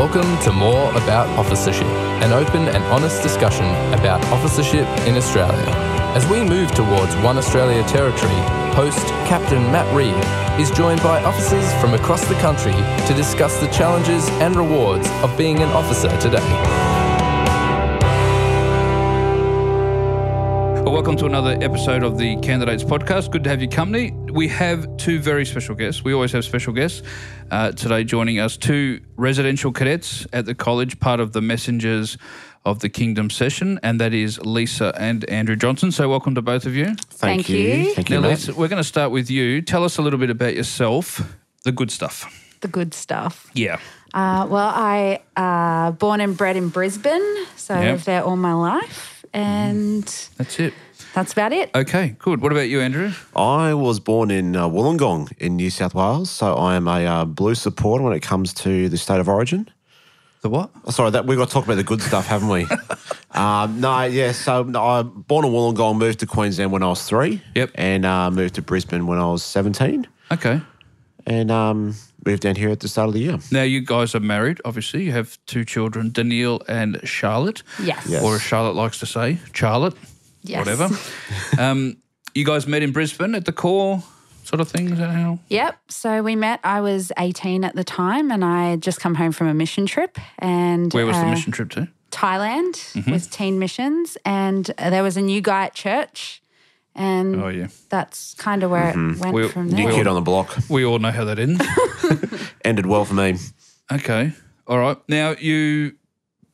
Welcome to More About Officership, an open and honest discussion about officership in Australia. As we move towards One Australia territory, host Captain Matt Reed is joined by officers from across the country to discuss the challenges and rewards of being an officer today. Welcome to another episode of the Candidates Podcast. Good to have your company. We have two very special guests. We always have special guests. Uh, today, joining us, two residential cadets at the college, part of the Messengers of the Kingdom session, and that is Lisa and Andrew Johnson. So, welcome to both of you. Thank, Thank you. Thank you, Now, Matt. Lisa, we're going to start with you. Tell us a little bit about yourself, the good stuff. the good stuff. Yeah. Uh, well, I uh, born and bred in Brisbane, so I Yep. lived there all my life, and That's it. That's about it. Okay, good. What about you, Andrew? I was born in uh, Wollongong in New South Wales, so I am a uh, blue supporter when it comes to the state of origin. The what? Oh, sorry, that we've got to talk about the good stuff, haven't we? um, no, yeah. So no, I born in Wollongong, moved to Queensland when I was three. Yep. And uh, moved to Brisbane when I was seventeen, Okay. and um, moved down here at the start of the year. Now, you guys are married, obviously. You have two children, Danielle and Charlotte. Yes. Yes. Or as Charlotte likes to say, Charlotte, Yes. whatever. um, you guys met in Brisbane at the corps sort of thing? Is that how? Yep. So we met. I was 18 at the time, and I had just come home from a mission trip. And Where was the uh, mission trip to? Thailand Mm-hmm. with teen missions, and uh, there was a new guy at church, and Oh, yeah. that's kind of where it went We- from New there. kid on the block We all know how that ends. ended well for me. okay. All right. Now, you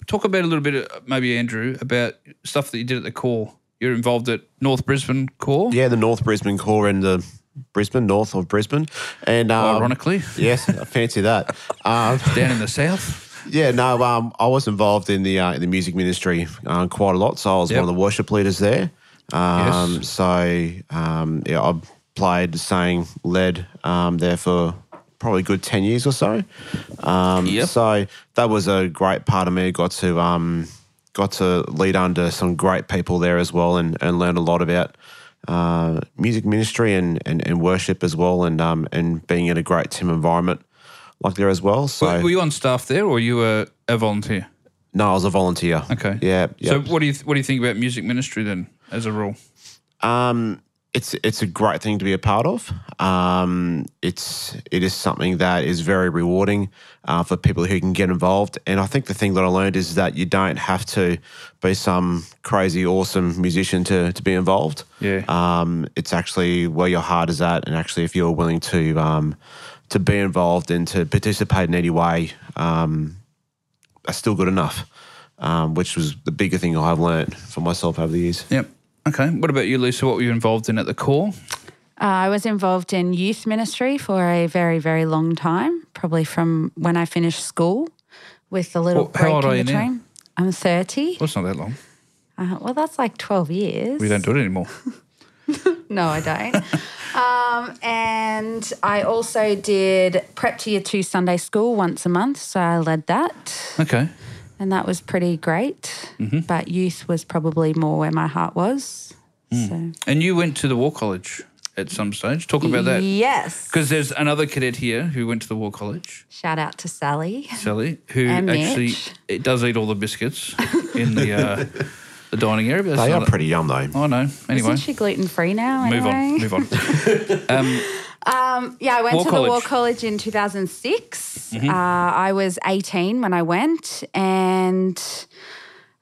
talk about a little bit, uh, maybe, Andrew, about stuff that you did at the corps. You're involved at North Brisbane Corps, Yeah, the North Brisbane corps and the Brisbane, north of Brisbane, and um, ironically, yes, I fancy that. Um, down in the south. Yeah, no, um, I was involved in the uh, in the music ministry uh, quite a lot. So I was Yep. one of the worship leaders there. Um, Yes. So um, yeah, I played, sang, led um, there for probably a good ten years or so. Um, Yep. So that was a great part of me. Got to um, got to lead under some great people there as well, and, and learn a lot about. Uh, music ministry and, and, and worship as well, and um, and being in a great team environment like there as well. So Were, were you on staff there or were you a, a volunteer? no, I was a volunteer. Okay. Yeah. So, what do you what do you think about music ministry then, as a rule? um, it's it's a great thing to be a part of. Um, it's it is something that is very rewarding uh, for people who can get involved. And I think the thing that I learned is that you don't have to be some crazy awesome musician to to be involved. Yeah. Um, it's actually where your heart is at, and actually if you're willing to um, to be involved and to participate in any way, um, that's still good enough. Um, which was the bigger thing I've learned for myself over the years. Yep. Okay. What about you, Lisa? What were you involved in at the corps? Uh, I was involved in youth ministry for a very, very long time, probably from when I finished school with a little Well, how break old are in you now? I'm 30. Well, it's not that long. Uh, well, that's like 12 years. We don't do it anymore. No, I don't. um, and I also did prep to year two Sunday school once a month. So I led that. Okay. And that was pretty great. Mm-hmm. But youth was probably more where my heart was. Mm. So, And you went to the War College at some stage. Talk about that. yes. Because there's another cadet here who went to the War College, Shout out to Sally. Sally, who And actually Mitch. it does eat all the biscuits in the uh, the dining area. But that's They are pretty yum though. Oh no. Anyway, Isn't she gluten free now? move on. anyway? Move on. um, Yeah, I went War to the War College. Mm-hmm. In 2006. Uh, I was 18 when I went. And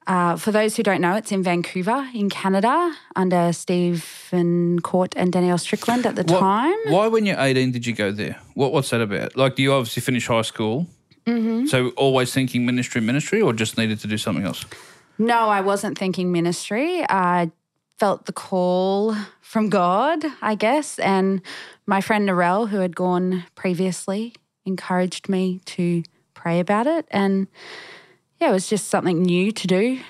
uh, for those who don't know, it's in Vancouver, in Canada, under Stephen Court and Danielle Strickland at the What- time. Why, when you're 18, did you go there? What, what's that about? Like, do you obviously finished high school. Mm-hmm. So, always thinking ministry, ministry, or just needed to do something else? No, I wasn't thinking ministry. I felt the call from God, I guess. And my friend Narelle, who had gone previously, encouraged me to pray about it. And yeah, it was just something new to do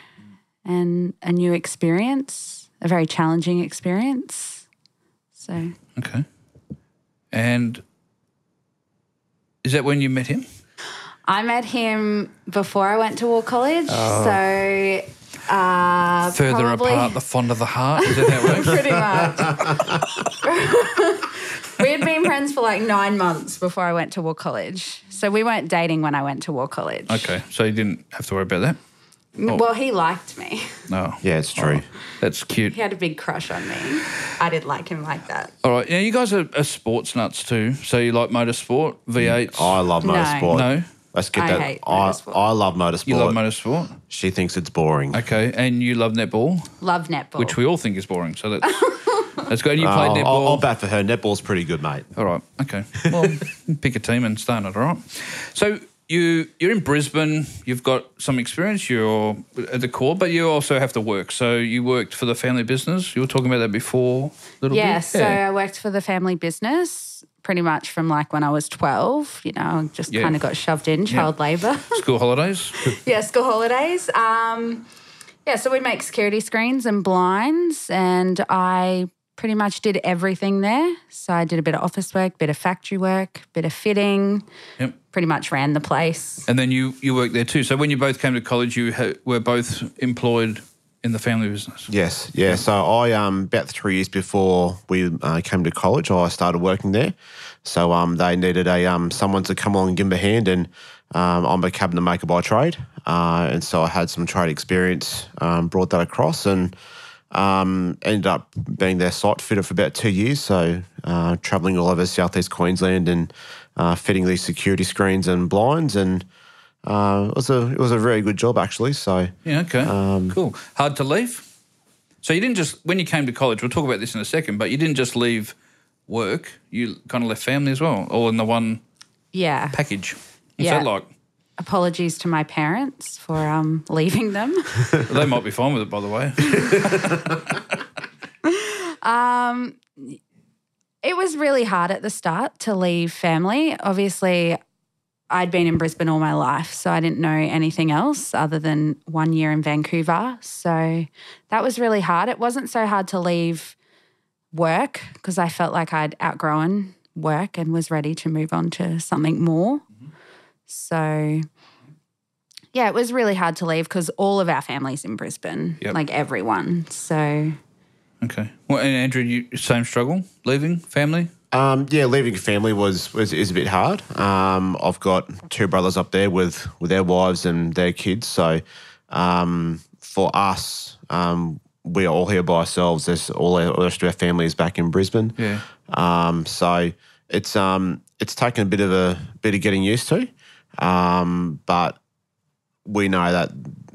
and a new experience, a very challenging experience. So, Okay. And is that when you met him? I met him before I went to War College. Oh. So, uh, Further probably- apart, the fonder the heart. Is that how it works? pretty much. we had been friends for like nine months before I went to War College. So we weren't dating when I went to War College. Okay, so you didn't have to worry about that. Well, he liked me. No. Yeah, it's true. That's cute. He had a big crush on me. I didn't like him like that. All right. Yeah, you guys are, are sports nuts too. So you like motorsport, V8s. I love No. motorsport. No? Let's get I that. hate I, motorsport. I love motorsport. You love motorsport. she thinks it's boring. Okay, and you love netball, Love netball. which we all think is boring. So that's that's good. And you uh, played I'll, netball. I'll, I'll bat for her. Netball's pretty good, mate. All right. Okay. Well, pick a team and start it. All right. So you you're in Brisbane. You've got some experience. You're at the corps, but you also have to work. So you worked for the family business. You were talking about that before. A little yeah, bit. so I worked for the family business pretty much from like when I was 12. You know, just Yeah. kind of got shoved in child labour. School holidays. yeah, school holidays. Um, yeah, so we make security screens and blinds, and I pretty much did everything there. So I did a bit of office work, bit of factory work, bit of fitting. Yep. Pretty much ran the place. And then you you worked there too. So when you both came to college, you ha- were both employed in the family business. Yes, yeah. So I um about three years before we uh, came to college, I started working there. So um they needed a um someone to come along and give them a hand, and um, I'm a cabinet maker by trade, uh, and so I had some trade experience, um, brought that across, and um, ended up being their site fitter for about two years. So uh, traveling all over southeast Queensland and uh, fitting these security screens and blinds, and uh, it was a it was a very good job actually. So Yeah. Okay. Um, cool. Hard to leave. So you didn't just when you came to college. We'll talk about this in a second. But you didn't just leave work. You kind of left family as well, all in the one Yeah. package. What's Yeah. that like? Apologies to my parents for um, leaving them. They might be fine with it, by the way. It was really hard at the start to leave family. Obviously, I'd been in Brisbane all my life, so I didn't know anything else other than one year in Vancouver. So that was really hard. It wasn't so hard to leave work because I felt like I'd outgrown work and was ready to move on to something more. So, yeah, it was really hard to leave because all of our families in Brisbane, Yep. like everyone. So, Okay. Well, and Andrew, you same struggle leaving family. Um, yeah, leaving family was, was is a bit hard. Um, I've got two brothers up there with with their wives and their kids. So um, for us, um, we are all here by ourselves. There's all our, the rest of our family is back in Brisbane. Yeah. Um, so it's um, it's taken a bit of a bit of getting used to, um, but we know that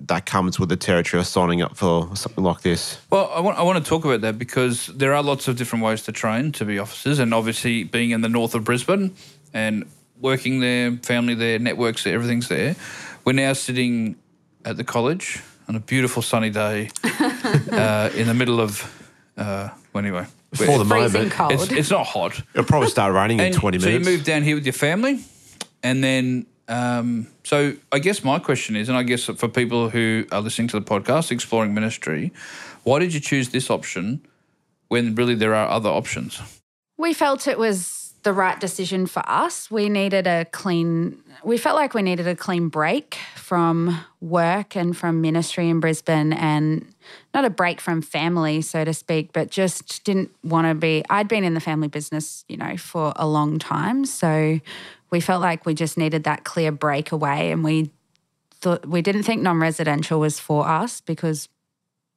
that comes with the territory of signing up for something like this. Well, I want, I want to talk about that because there are lots of different ways to train to be officers, and obviously being in the north of Brisbane and working there, family there, networks there, everything's there. We're now sitting at the college on a beautiful sunny day uh, in the middle of, uh, well, anyway. For the freezing moment, cold. It's, it's not hot. it'll probably start raining in And twenty so minutes. you moved down here with your family, and then um, so I guess my question is, and I guess for people who are listening to the podcast, exploring ministry, why did you choose this option when really there are other options? We felt it was the right decision for us. We needed a clean, we felt like we needed a clean break from work and from ministry in Brisbane and not a break from family, so to speak, but just didn't want to be. I'd been in the family business, you know, for a long time. So we felt like we just needed that clear break away and we thought we didn't think non-residential was for us because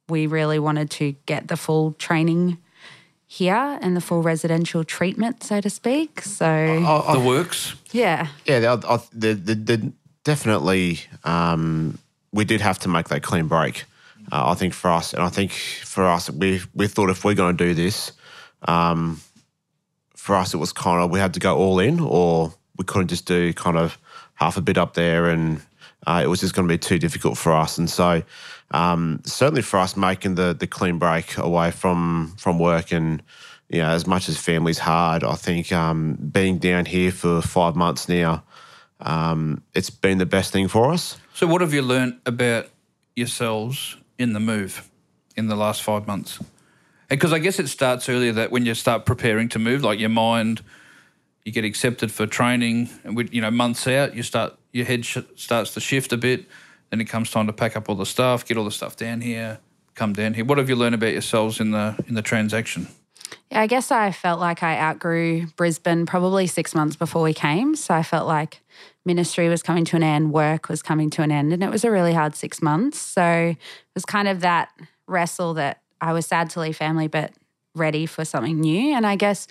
we really wanted to get the full training here and the full residential treatment, so to speak. So, the works. yeah, Yeah, they, I, they, they, they definitely. Um, we did have to make that clean break. Uh, I think for us, and I think for us, we we thought if we're going to do this, um, for us it was kind of we had to go all in, or we couldn't just do kind of half a bit up there, and uh, it was just going to be too difficult for us. And so, um, certainly for us, making the the clean break away from from work and you know, as much as family's hard, I think um, being down here for five months now, um, it's been the best thing for us. So, what have you learnt about yourselves in the move in the last five months? Because I guess it starts earlier that when you start preparing to move, like your mind, you get accepted for training, and with, you know months out, you start your head sh- starts to shift a bit. Then it comes time to pack up all the stuff, get all the stuff down here, come down here. What have you learned about yourselves in the in the transaction? Yeah, I guess I felt like I outgrew Brisbane probably six months before we came. So I felt like ministry was coming to an end, work was coming to an end, and it was a really hard six months. So it was kind of that wrestle that I was sad to leave family, but ready for something new. And I guess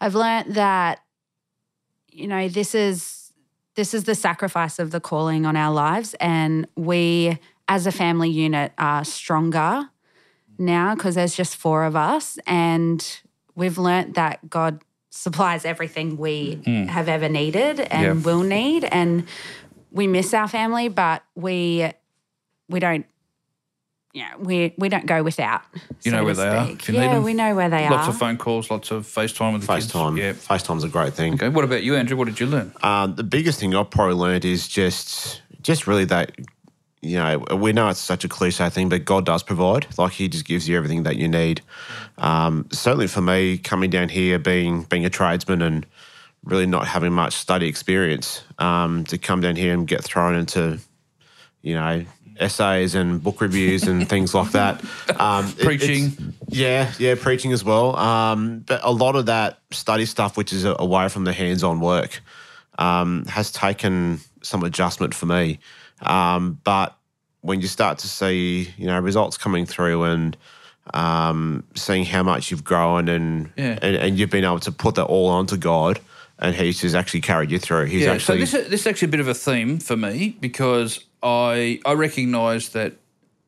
I've learnt that, you know, this is this is the sacrifice of the calling on our lives, and we as a family unit are stronger now because there's just four of us, and we've learnt that God supplies everything we mm. have ever needed and Yeah. will need, and we miss our family, but we we don't. Yeah, we we don't go without. You so know where to they are speak. if you need yeah, them. we know where they Lots are. Lots of phone calls, lots of FaceTime with the kids. FaceTime. Yeah. FaceTime's a great thing. Okay. What about you, Andrew? What did you learn? Um, the biggest thing I've probably learned is just just really that you know we know it's such a cliche thing, but God does provide. Like He just gives you everything that you need. Um, certainly for me, coming down here, being being a tradesman and really not having much study experience, um, to come down here and get thrown into you know essays and book reviews and things like that. Um, it- Preaching. yeah, yeah, preaching as well. Um, but a lot of that study stuff, which is away from the hands-on work, um, has taken some adjustment for me. Um, but when you start to see, you know, results coming through and um, seeing how much you've grown and, Yeah. and and you've been able to put that all onto God, and He's just actually carried you through. He's yeah. actually so this is, this is actually a bit of a theme for me because I I recognise that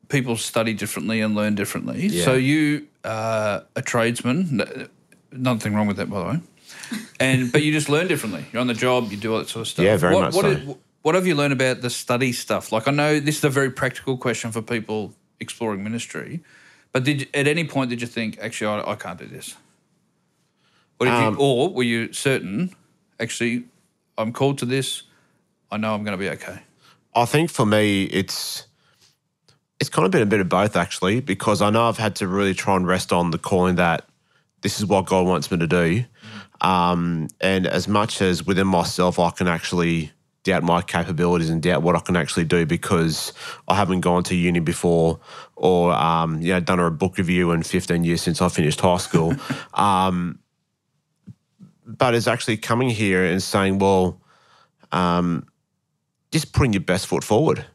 people study differently and learn differently. Yeah. So you are a tradesman. Nothing wrong with that, by the way. And but you just learn differently. You're on the job. You do all that sort of stuff. Yeah, very what, much what so. is- what have you learned about the study stuff? Like I know this is a very practical question for people exploring ministry, but did you, at any point did you think actually I, I can't do this? Um, you, or were you certain actually I'm called to this? I know I'm going to be okay. I think for me, it's it's kind of been a bit of both actually, because I know I've had to really try and rest on the calling that this is what God wants me to do, um, and as much as within myself I can actually doubt my capabilities and doubt what I can actually do because I haven't gone to uni before or um, you know done a book review in 15 years since I finished high school. um, but it's actually coming here and saying, well, um, just putting your best foot forward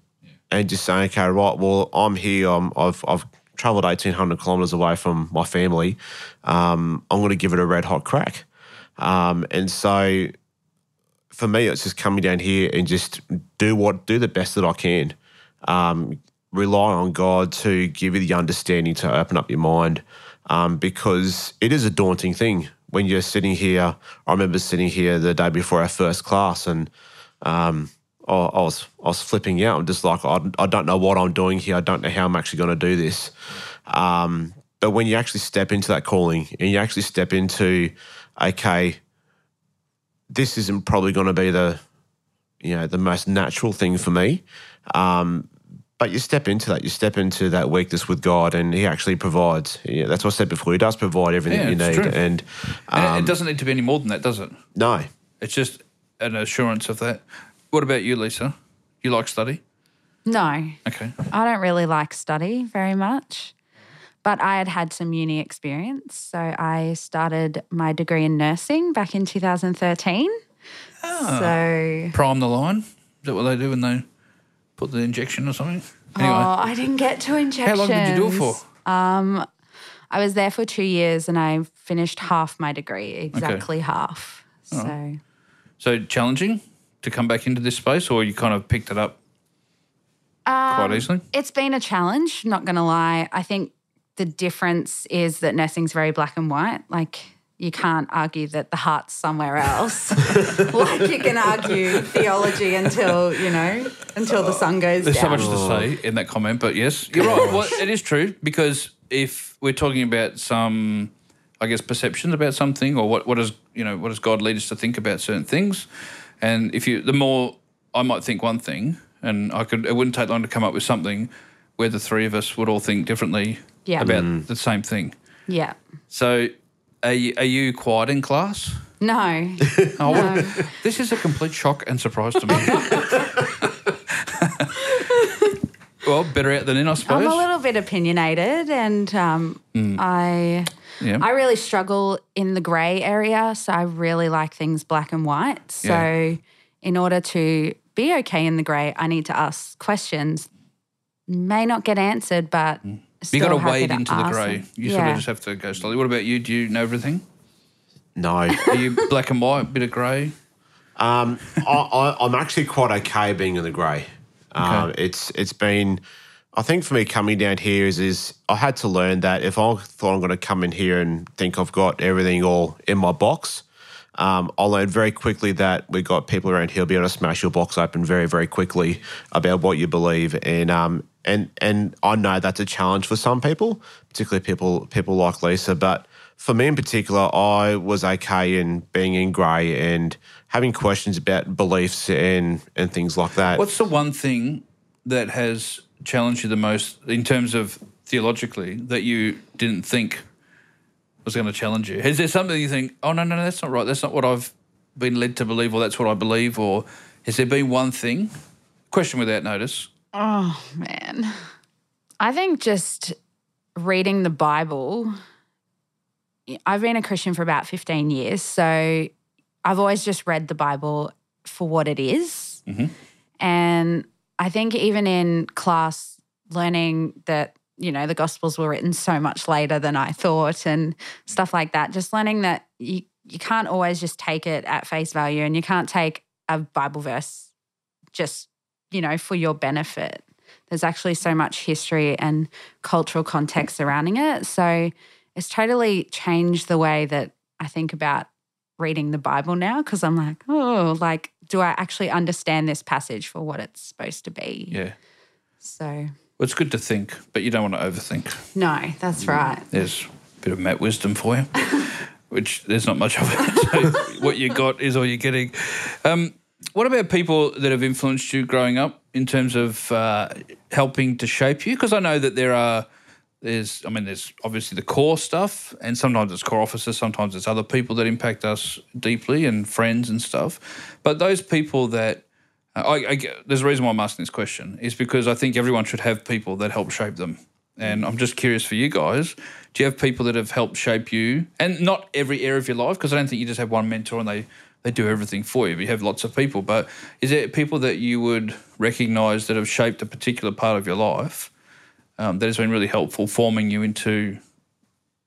and just saying, okay, right, well, I'm here. I'm, I've, I've traveled 1,800 kilometers away from my family. Um, I'm going to give it a red hot crack. Um, and so for me, it's just coming down here and just do what, do the best that I can. Um, rely on God to give you the understanding to open up your mind um, because it is a daunting thing when you're sitting here. I remember sitting here the day before our first class and um, I, I was I was flipping out. I'm just like I, I don't know what I'm doing here. I don't know how I'm actually going to do this. Um, but when you actually step into that calling and you actually step into, okay, this isn't probably going to be the you know the most natural thing for me. Um, but you step into that, you step into that weakness with God, and He actually provides. Yeah, that's what I said before. He does provide everything Yeah, you need, and And it- um, it doesn't need to be any more than that, does it? no, It's just an assurance of that. What about you, Lisa? You like study? no, Okay. I don't really like study very much, but I had had some uni experience. So I started my degree in nursing back in 2013. Ah. So, Prime the line. Is that what they do when they put the injection or something? Anyway, oh, I didn't get to injection. how long did you do it for? Um, I was there for two years and I finished half my degree, exactly half. Oh. So, So challenging to come back into this space, or you kind of picked it up quite um, easily? it's been a challenge, not going to lie. I think the difference is that nursing's very black and white. Like, you can't argue that the heart's somewhere else. like you can argue theology until, you know, until the sun goes There's so much to say in that comment, but yes, you're right. Well, it is true because if we're talking about some, I guess, perceptions about something, or what what does you know what does God lead us to think about certain things, and if you the more I might think one thing, and I could it wouldn't take long to come up with something where the three of us would all think differently Yeah. about the same thing. yeah. So, are you, are you quiet in class? No. Oh, what- this is a complete shock and surprise to me. well, better out than in, I suppose. I'm a little bit opinionated, and um, I yeah. I really struggle in the grey area. So I really like things black and white. So Yeah. in order to be okay in the grey, I need to ask questions. May not get answered, but you still got to wade into the grey. them. You sort of just have to go slowly. What about you? Do you know everything? No. Are you black and white, a bit of grey? Um, I, I, I'm actually quite okay being in the grey. Um, It's it's been, I think for me coming down here is is I had to learn that if I thought I'm going to come in here and think I've got everything all in my box, um, I learned very quickly that we got people around here be able to smash your box open very very quickly about what you believe and um and and I know that's a challenge for some people, particularly people people like Lisa, but for me in particular, I was okay in being in grey and having questions about beliefs and and things like that. What's the one thing that has challenged you the most in terms of theologically that you didn't think was going to challenge you? Is there something you think, oh, no, no, no, that's not right. That's not what I've been led to believe, or that's what I believe? Or has there been one thing? Question without notice. Oh man. I think just reading the Bible. I've been a Christian for about 15 years, so I've always just read the Bible for what it is. Mhm. And I think even in class learning that you know the gospels were written so much later than I thought and stuff like that just learning that you you can't always just take it at face value and you can't take a Bible verse just you know, for your benefit. There's actually so much history and cultural context surrounding it. So it's totally changed the way that I think about reading the Bible now because I'm like, oh, like, do I actually understand this passage for what it's supposed to be? Yeah. So, Well, it's good to think, but you don't want to overthink. no, that's right. There's a bit of Matt wisdom for you, which there's not much of it. So what you got is all you're getting. Um, what about people that have influenced you growing up in terms of uh, helping to shape you? Because I know that there are, there's, I mean, there's obviously the corps stuff, and sometimes it's corps officers, sometimes it's other people that impact us deeply, and friends and stuff. But those people that uh, I, I there's a reason why I'm asking this question is because I think everyone should have people that help shape them. And I'm just curious for you guys, do you have people that have helped shape you? And not every area of your life, because I don't think you just have one mentor and they, they do everything for you. But you have lots of people. But is there people that you would recognise that have shaped a particular part of your life um, that has been really helpful, forming you into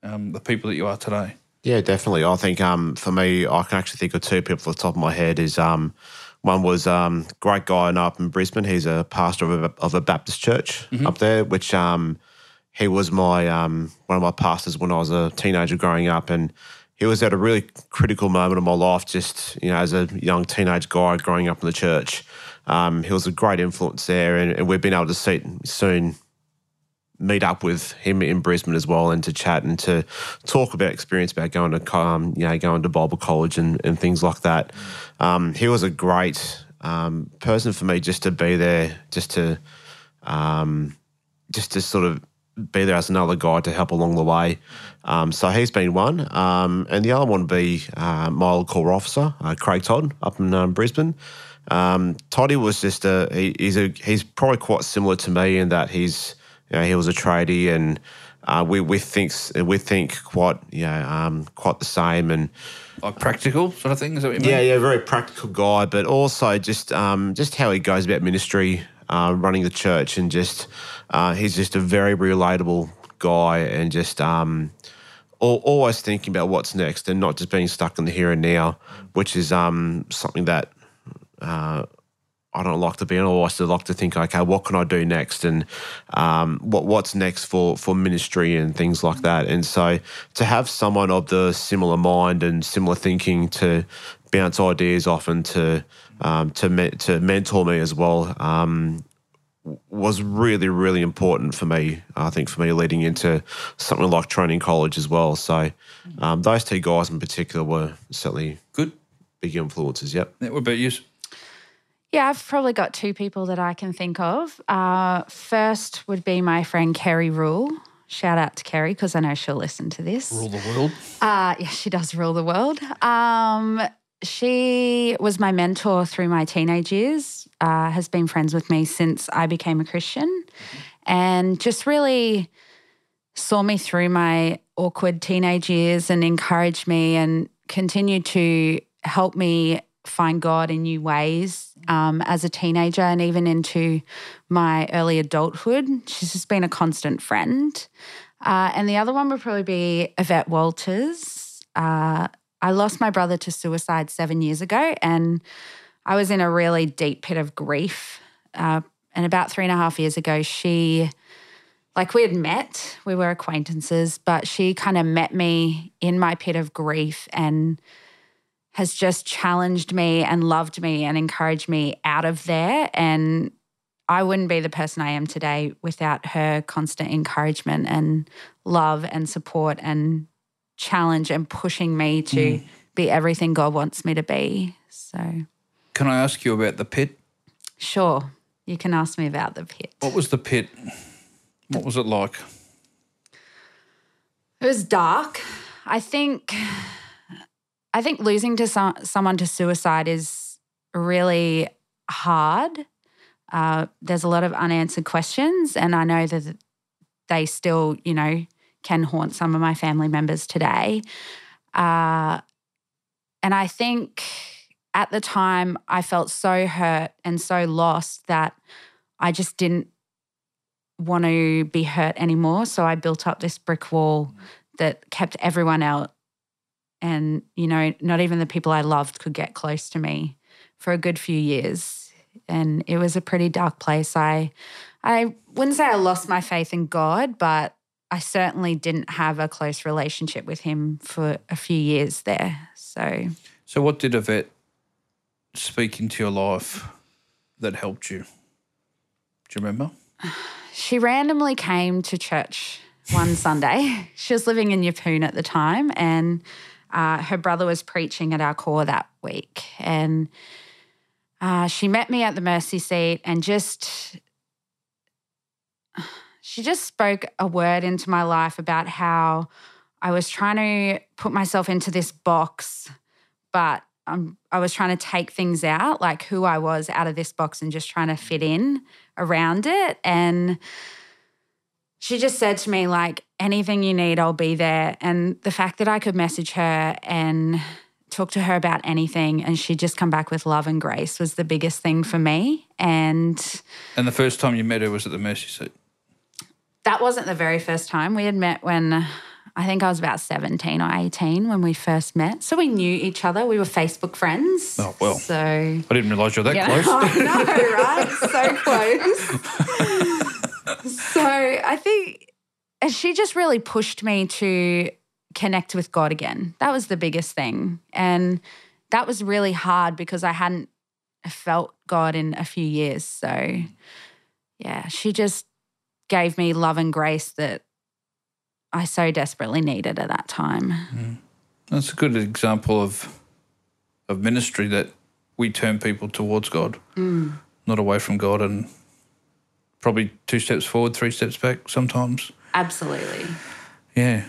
um, the people that you are today? Yeah, definitely. I think um, for me, I can actually think of two people off the top of my head. Is um, one was um, great guy up in Brisbane. He's a pastor of a, of a Baptist church up there, which um, he was my um, one of my pastors when I was a teenager growing up, and he was at a really critical moment of my life. Just you know, as a young teenage guy growing up in the church, um, he was a great influence there, and, and we've been able to see soon meet up with him in Brisbane as well and to chat and to talk about experience about going to um, you know going to Bible college and, and things like that. Um, he was a great um, person for me just to be there, just to um, just to sort of be there as another guy to help along the way. Um, so he's been one, um, and the other one would be uh, my old corps officer, uh, Craig Todd, up in Brisbane. Um, Toddy was just a he, he's a he's probably quite similar to me in that he's you know, he was a tradie and uh, we we think we think quite you know um, quite the same and Like practical sort of thing? Is that what you mean? yeah yeah very practical guy but also just um, just how he goes about ministry uh, running the church and just uh, he's just a very relatable guy and just um, al- always thinking about what's next and not just being stuck in the here and now which is um, something that uh, I don't like to be in. I always like to think, okay, what can I do next, and um, what what's next for for ministry and things like that. And so to have someone of the similar mind and similar thinking to bounce ideas off and to um, to me, to mentor me as well um, was really really important for me. I think for me leading into something like training college as well. So um, those two guys in particular were certainly Good. big influences. Yep. Yeah, what about you? Yeah, I've probably got two people that I can think of. Uh, first would be my friend Kerry Rule. Shout out to Kerry because I know she'll listen to this. Rule the world. Uh, yeah, she does rule the world. Um, she was my mentor through my teenage years, uh, has been friends with me since I became a Christian. and just really saw me through my awkward teenage years and encouraged me and continued to help me find God in new ways um, as a teenager and even into my early adulthood. She's just been a constant friend. Uh, and the other one would probably be Yvette Walters. Uh, I lost my brother to suicide seven years ago, and I was in a really deep pit of grief. Uh, and about three and a half years ago, she, like we had met, we were acquaintances, but she kind of met me in my pit of grief and has just challenged me and loved me and encouraged me out of there. And I wouldn't be the person I am today without her constant encouragement and love and support and challenge and pushing me to mm. be everything God wants me to be. So, can I ask you about the pit? Sure. You can ask me about the pit. What was the pit? What was it like? It was dark. I think I think losing to some, someone to suicide is really hard. Uh, there's a lot of unanswered questions, and I know that they still, you know, can haunt some of my family members today. Uh, and I think at the time I felt so hurt and so lost that I just didn't want to be hurt anymore. So I built up this brick wall that kept everyone out and you know not even the people i loved could get close to me for a good few years. And it was a pretty dark place. I i wouldn't say i lost my faith in god but i certainly didn't have a close relationship with him for a few years there. So so what did yvette speak into your life that helped you? Do you remember? She randomly came to church one sunday. She was living in yeppoon at the time and uh, her brother was preaching at our corps that week. And uh, she met me at the mercy seat and just, she just spoke a word into my life about how I was trying to put myself into this box, but um, I was trying to take things out, like who I was out of this box and just trying to fit in around it. And she just said to me, like, anything you need, I'll be there. And the fact that I could message her and talk to her about anything and she'd just come back with love and grace was the biggest thing for me. And And the first time you met her was at the Mercy Seat? That wasn't the very first time. We had met when I think I was about 17 or 18 when we first met. So we knew each other. We were Facebook friends. Oh, well. So I didn't realise you were that yeah, close. I know, right? So close. so I think she just really pushed me to connect with God again. That was the biggest thing. And that was really hard because I hadn't felt God in a few years. So, yeah, she just gave me love and grace that I so desperately needed at that time. Mm. That's a good example of of ministry that we turn people towards God, mm. not away from God and probably two steps forward, three steps back sometimes. Absolutely. Yeah,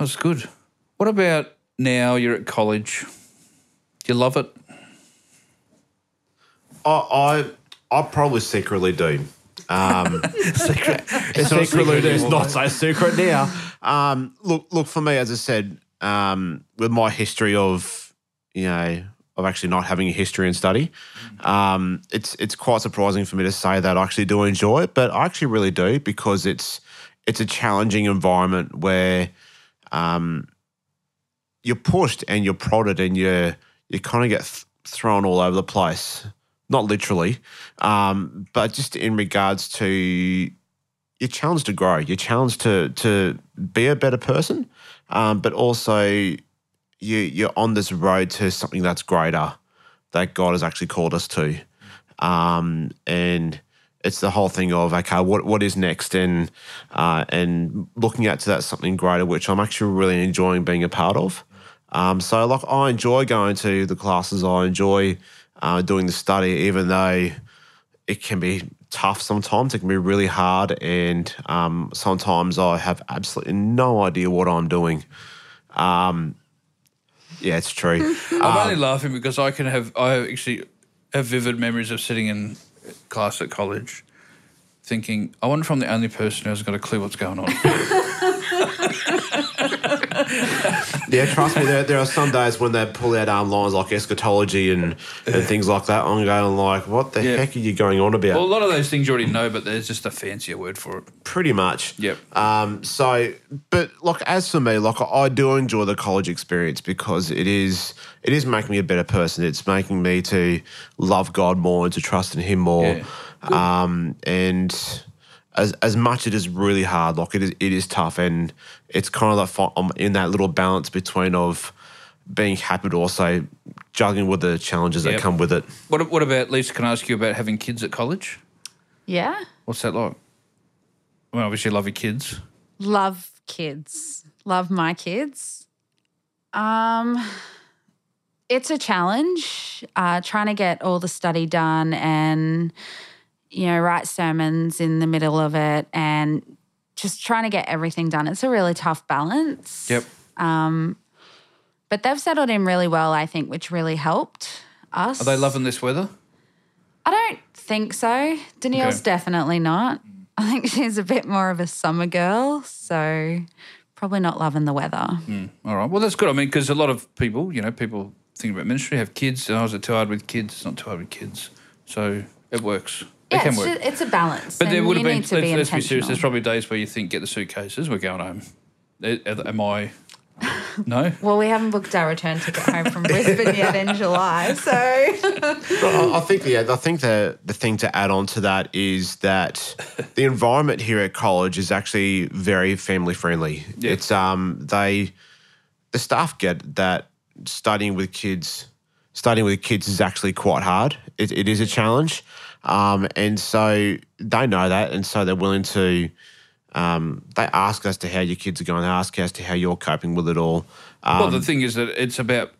that's good. What about now you're at college? Do you love it? I I, I probably secretly do. Um, secret, it's secretly do. It's not so secret now. Um, look, look for me, as I said, um, with my history of you know of actually not having a history and study. Um, it's it's quite surprising for me to say that I actually do enjoy it, but I actually really do because it's it's a challenging environment where um, you're pushed and you're prodded and you you kind of get th- thrown all over the place. Not literally, um, but just in regards to you're challenged to grow. You're challenged to to be a better person, um, but also you you're on this road to something that's greater that God has actually called us to. Um, and it's the whole thing of okay, what what is next, and uh, and looking at to that something greater, which I'm actually really enjoying being a part of. Um, so like I enjoy going to the classes, I enjoy uh, doing the study, even though it can be tough sometimes. It can be really hard, and um, sometimes I have absolutely no idea what I'm doing. Um, yeah, it's true. I'm um, only laughing because I can have I actually have vivid memories of sitting in class at college, thinking, I wonder if I'm the only person who hasn't got a clue what's going on. Yeah, trust me. There, there are some days when they pull out um, lines like eschatology and, and things like that. I'm going like, what the Yeah. heck are you going on about? well, a lot of those things you already know, but there's just a fancier word for it. Pretty much. Yep. Um, so, but like as for me, like I do enjoy the college experience because it is it is making me a better person. It's making me to love God more and to trust in Him more. Um, and as as much it is really hard, like it is it is tough, and it's kind of like I'm in that little balance between of being happy, but also juggling with the challenges Yep. that come with it. What, what about, Lisa, can I ask you about having kids at college? Yeah. What's that like? Well, obviously, you love your kids. Love kids. Love my kids. Um it's a challenge uh, trying to get all the study done and you know write sermons in the middle of it and just trying to get everything done it's a really tough balance Yep. Um, but they've settled in really well i think which really helped us Are they loving this weather? I don't think so. Danielle's Okay. definitely not. I think she's a bit more of a summer girl, so probably not loving the weather. Hmm. All right. Well, that's good. I mean, because a lot of people, you know, people think about ministry, have kids. And I was it too hard with kids. It's not too hard with kids. So it works. It Yeah, can it's, work. just, it's a balance. but there would have been, let's, be let's be serious, there's probably days where you think, get the suitcases, we're going home. Am I? No? well, we haven't booked our return ticket home from Brisbane yet in July, so I I think yeah, I think the the thing to add on to that is that the environment here at college is actually very family friendly. Yeah. It's um they the staff get that studying with kids studying with kids is actually quite hard. It, it is a challenge, um, and so they know that, and so they're willing to. Um, they ask us to how your kids are going. They ask us to how you're coping with it all. Um, well, the thing is that it's about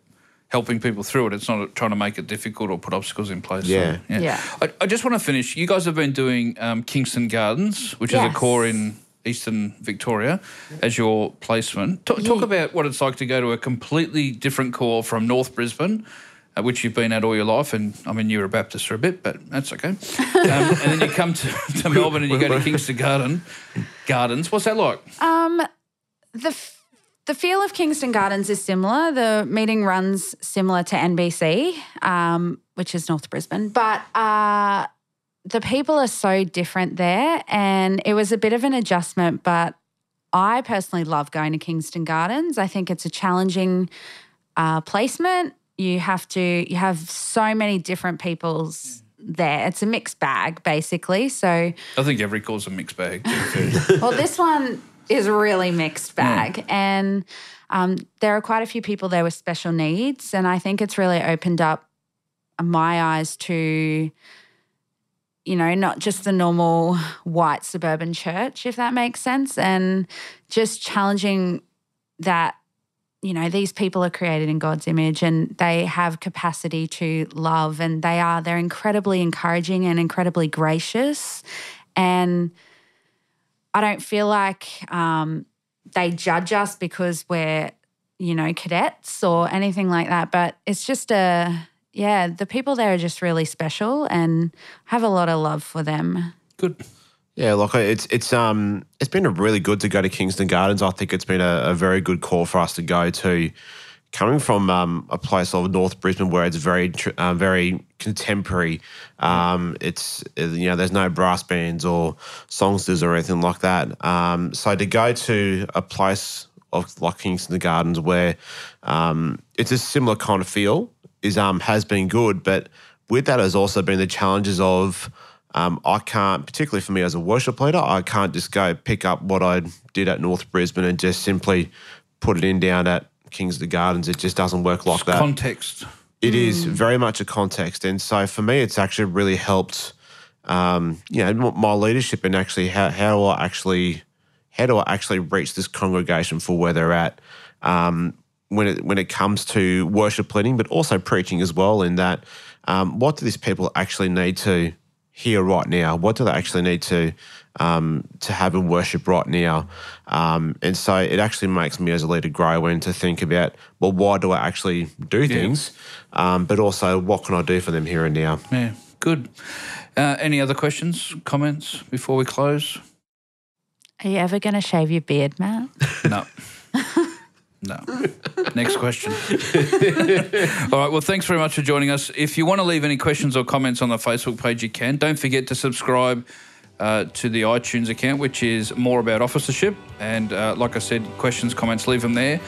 helping people through it. It's not trying to make it difficult or put obstacles in place. So, Yeah. Yeah. I, I just want to finish. You guys have been doing um, Kingston Gardens, which is a corps in Eastern Victoria, as your placement. Talk, talk about what it's like to go to a completely different corps from North Brisbane, which you've been at all your life. And I mean, you're a Baptist for a bit, but that's okay. Um, and then you come to, to Melbourne and you go to Kingston Garden Gardens. What's that like? the f- the feel of Kingston Gardens is similar. The meeting runs similar to NBC, um, which is North Brisbane, but uh, the people are so different there, and it was a bit of an adjustment. But I personally love going to Kingston Gardens. I think it's a challenging uh, placement. You have to you have so many different people's there. It's a mixed bag, basically. So I think every call's a mixed bag. to be fair. well, this one is really mixed bag. And um, there are quite a few people there with special needs. And I think it's really opened up my eyes to, you know, not just the normal white suburban church, if that makes sense, and just challenging that. You know, these people are created in God's image and they have capacity to love, and they are, they're incredibly encouraging and incredibly gracious. And I don't feel like um, they judge us because we're, you know, cadets or anything like that. But it's just a, yeah, the people there are just really special and have a lot of love for them. Good. Yeah, like it's it's um it's been really good to go to Kingston Gardens. I think it's been a, a very good call for us to go to. Coming from um, a place of North Brisbane where it's very uh, very contemporary, um, it's uh, you know there's no brass bands or songsters or anything like that. Um, so to go to a place of like Kingston Gardens where um, it's a similar kind of feel is um has been good, but with that has also been the challenges of um, I can't, particularly for me as a worship leader, I can't just go pick up what I did at North Brisbane and just simply put it in down at Kingston Gardens. It just doesn't work like that. Context. It is very much a context, and so for me, it's actually really helped. Um, you know, my leadership and actually how how do I actually how do I actually reach this congregation for where they're at um, when it when it comes to worship leading, but also preaching as well. In that, um, what do these people actually need to hear right now? What do they actually need to um, to have in worship right now? Um, and so it actually makes me as a leader grow and to think about well, why do I actually do things, um, but also what can I do for them here and now? Yeah. Good. Uh, any other questions, comments before we close? Are you ever going to shave your beard, Matt? No. No. Next question. All right. Well, thanks very much for joining us. If you want to leave any questions or comments on the Facebook page, you can. Don't forget to subscribe uh, to the iTunes account, which is more about officership. And uh, like I said, questions, comments, leave them there,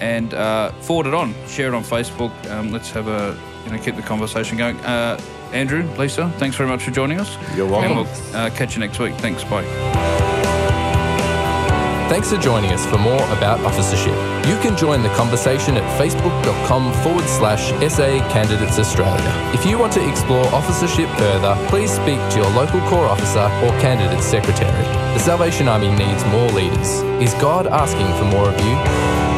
and uh, forward it on. Share it on Facebook. Um, let's have a you know keep the conversation going. Uh, Andrew, Lisa, thanks very much for joining us. You're welcome. And we'll uh, catch you next week. Thanks. Bye. Thanks for joining us for more about officership. You can join the conversation at facebook.com forward slash SA Candidates Australia. If you want to explore officership further, please speak to your local Corps officer or candidate secretary. The Salvation Army needs more leaders. Is God asking for more of you?